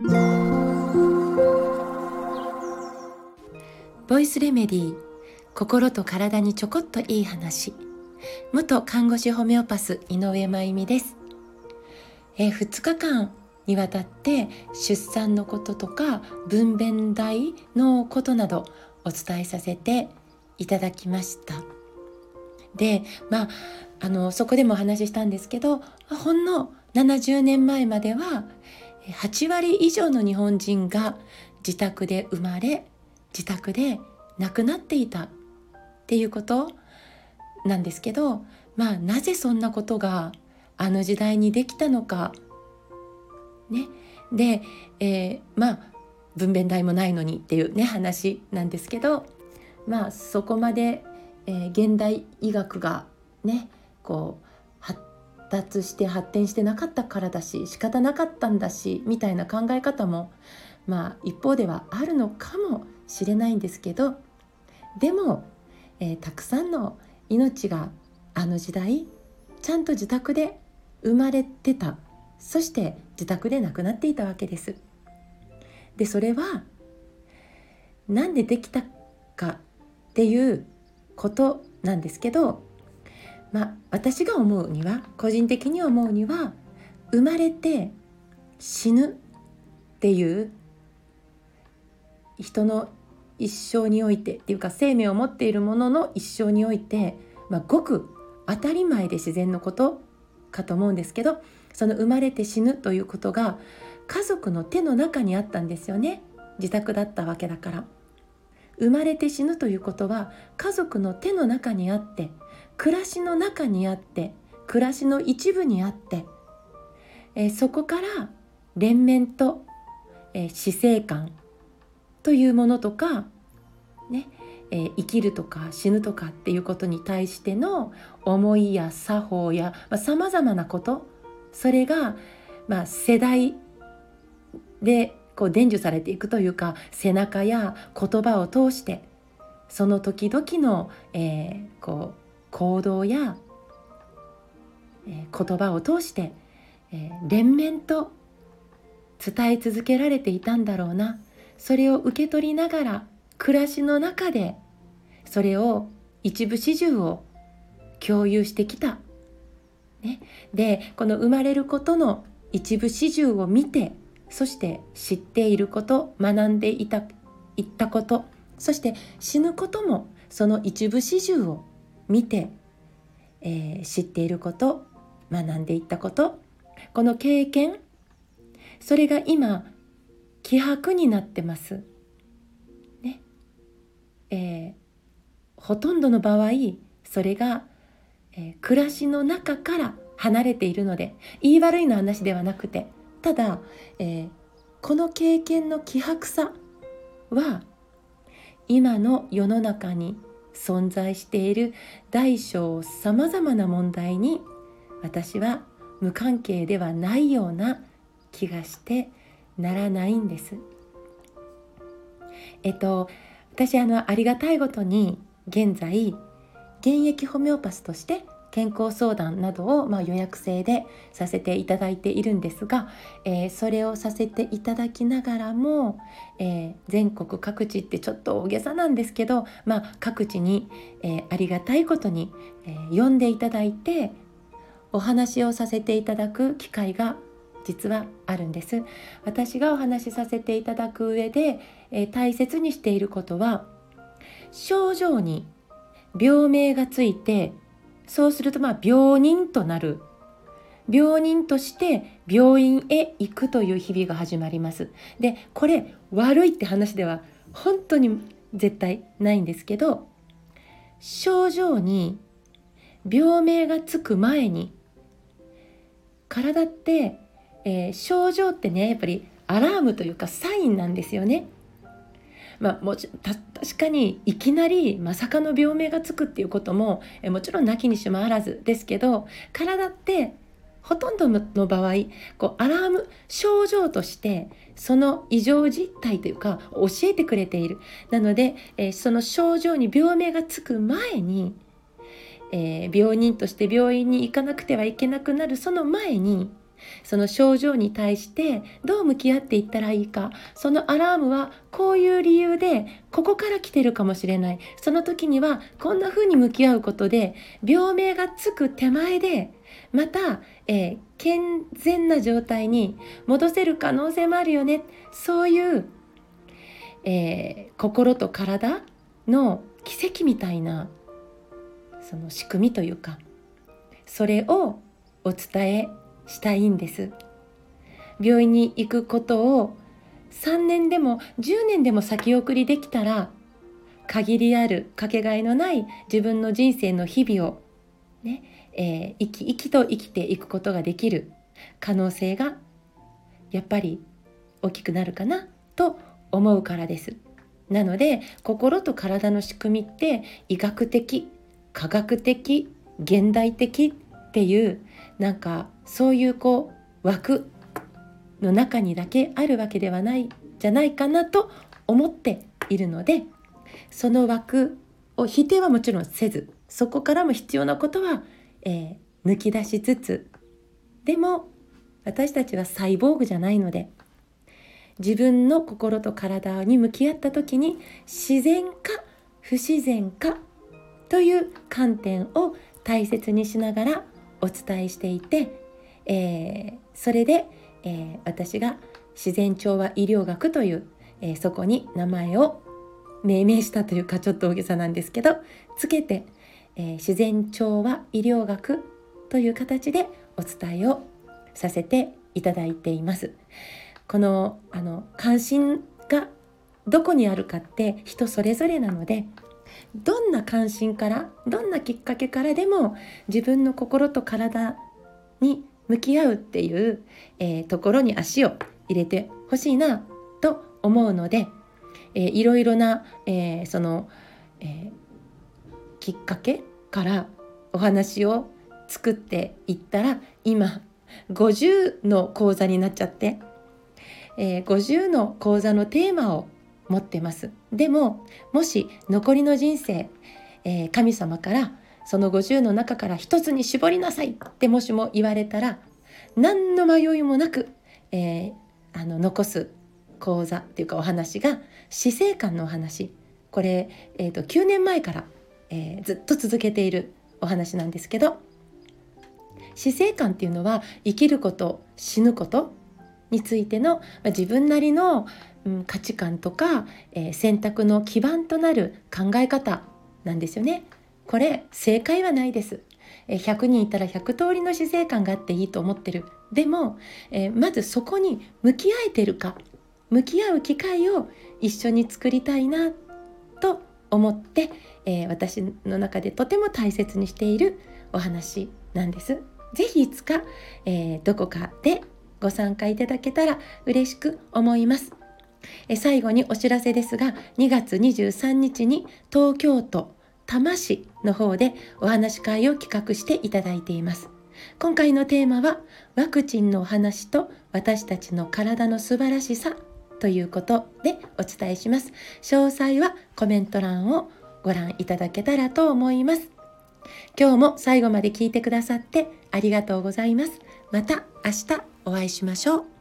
ボイスレメディー心と体にちょこっといい話。元看護師ホメオパス井上真由美です、え、2日間にわたって出産のこととか分娩台のことなどお伝えさせていただきました。でまああのそこでもお話ししたんですけどほんの70年前までは8割以上の日本人が自宅で生まれ自宅で亡くなっていたっていうことなんですけどまあなぜそんなことがあの時代にできたのか。ね。で、えー、まあ分娩台もないのにっていうね話なんですけどまあそこまで、えー、現代医学がねこう達して発展してなかったからだし仕方なかったんだしみたいな考え方もまあ一方ではあるのかもしれないんですけどでも、えー、たくさんの命があの時代ちゃんと自宅で生まれてたそして自宅で亡くなっていたわけです。でそれは何でできたかっていうことなんですけどまあ私が思うには個人的に思うには生まれて死ぬっていう人の一生においてっていうか生命を持っているものの一生において、まあ、ごく当たり前で自然のことかと思うんですけどその生まれて死ぬということが家族の手の中にあったんですよね。自宅だったわけだから。生まれて死ぬということは家族の手の中にあって暮らしの中にあって暮らしの一部にあって、えー、そこから連綿と、えー、死生観というものとか、ねえー、生きるとか死ぬとかっていうことに対しての思いや作法やさまざ、まなことそれが、まあ、世代でこう伝授されていくというか背中や言葉を通してその時々の、えー、こう行動や、え、言葉を通して、え、連綿と伝え続けられていたんだろうなそれを受け取りながら暮らしの中でそれを一部始終を共有してきた。ね、でこの生まれることの一部始終を見てそして知っていること学んでいたいったことそして死ぬこともその一部始終を見て、えー、知っていること学んでいったことこの経験それが今希薄になってます。ねえー、ほとんどの場合それが、えー、暮らしの中から離れているので言い悪いの話ではなくてただ、えー、この経験の希薄さは今の世の中に存在している大小さまざまな問題に私は無関係ではないような気がしてならないんです。えっと私あのありがたいことに現在現役ホメオパスとして健康相談などを、まあ、予約制でさせていただいているんですが、えー、それをさせていただきながらも、えー、全国各地ってちょっと大げさなんですけど、まあ、各地に、えー、ありがたいことに、え呼んでいただいてお話をさせていただく機会が実はあるんです。私がお話しさせていただく上で、え大切にしていることは症状に病名がついてそうするとまあ病人となる病人として病院へ行くという日々が始まりますでこれ悪いって話では本当に絶対ないんですけど症状に病名がつく前に体って、えー、症状ってねやっぱりアラームというかサインなんですよね。まあ、もち確かにいきなりまさかの病名がつくっていうことももちろんなきにしもあらずですけど体ってほとんどの場合こうアラーム症状としてその異常実態というか教えてくれている。なので、えー、その症状に病名がつく前に、えー、病人として病院に行かなくてはいけなくなるその前にその症状に対してどう向き合っていったらいいか。そのアラームはこういう理由でここから来てるかもしれない。その時にはこんな風に向き合うことで病名がつく手前でまた、えー、健全な状態に戻せる可能性もあるよね。そういう、えー、心と体の奇跡みたいなその仕組みというかそれをお伝えしたいんです病院に行くことを3年でも10年でも先送りできたら限りあるかけがえのない自分の人生の日々をね、えー、生き生きと生きていくことができる可能性がやっぱり大きくなるかなと思うからです。なので心と体の仕組みって医学的科学的現代的っていうなんかそういうこう枠の中にだけあるわけではないじゃないかなと思っているのでその枠を否定はもちろんせずそこからも必要なことは、えー、抜き出しつつでも私たちはサイボーグじゃないので自分の心と体に向き合った時に自然か不自然かという観点を大切にしながらお伝えしていて、えー、それで、えー、私が自然調和医療学という、えー、そこに名前を命名したというかちょっと大げさなんですけどつけて、え自然調和医療学という形でお伝えをさせていただいています。このあの関心がどこにあるかって人それぞれなのでどんな関心からどんなきっかけからでも自分の心と体に向き合うっていう、えー、ところに足を入れてほしいなと思うので、えー、いろいろな、えー、その、えきっかけからお話を作っていったら今50の講座になっちゃって、え50の講座のテーマを持ってます。でももし残りの人生、えー、神様からその50の中から一つに絞りなさいってもしも言われたら何の迷いもなく、えー、あの残す講座っていうかお話が死生観のお話これ、えーと、9年前から、えー、ずっと続けているお話なんですけど死生観っていうのは生きること死ぬことについての、まあ、自分なりの、うん、価値観とか、えー、選択の基盤となる考え方なんですよね。これ正解はないです。100人いたら100通りの死生観があっていいと思ってる。でも、えー、まずそこに向き合えてるか向き合う機会を一緒に作りたいなと思って、えー、私の中でとても大切にしているお話なんです。ぜひいつか、えー、どこかでご参加いただけたら嬉しく思います。え最後にお知らせですが2月23日に東京都多摩市の方でお話し会を企画していただいています。今回のテーマはワクチンのお話と私たちの体の素晴らしさということでお伝えします。詳細はコメント欄をご覧いただけたらと思います。今日も最後まで聞いてくださってありがとうございます。また明日。お会いしましょう。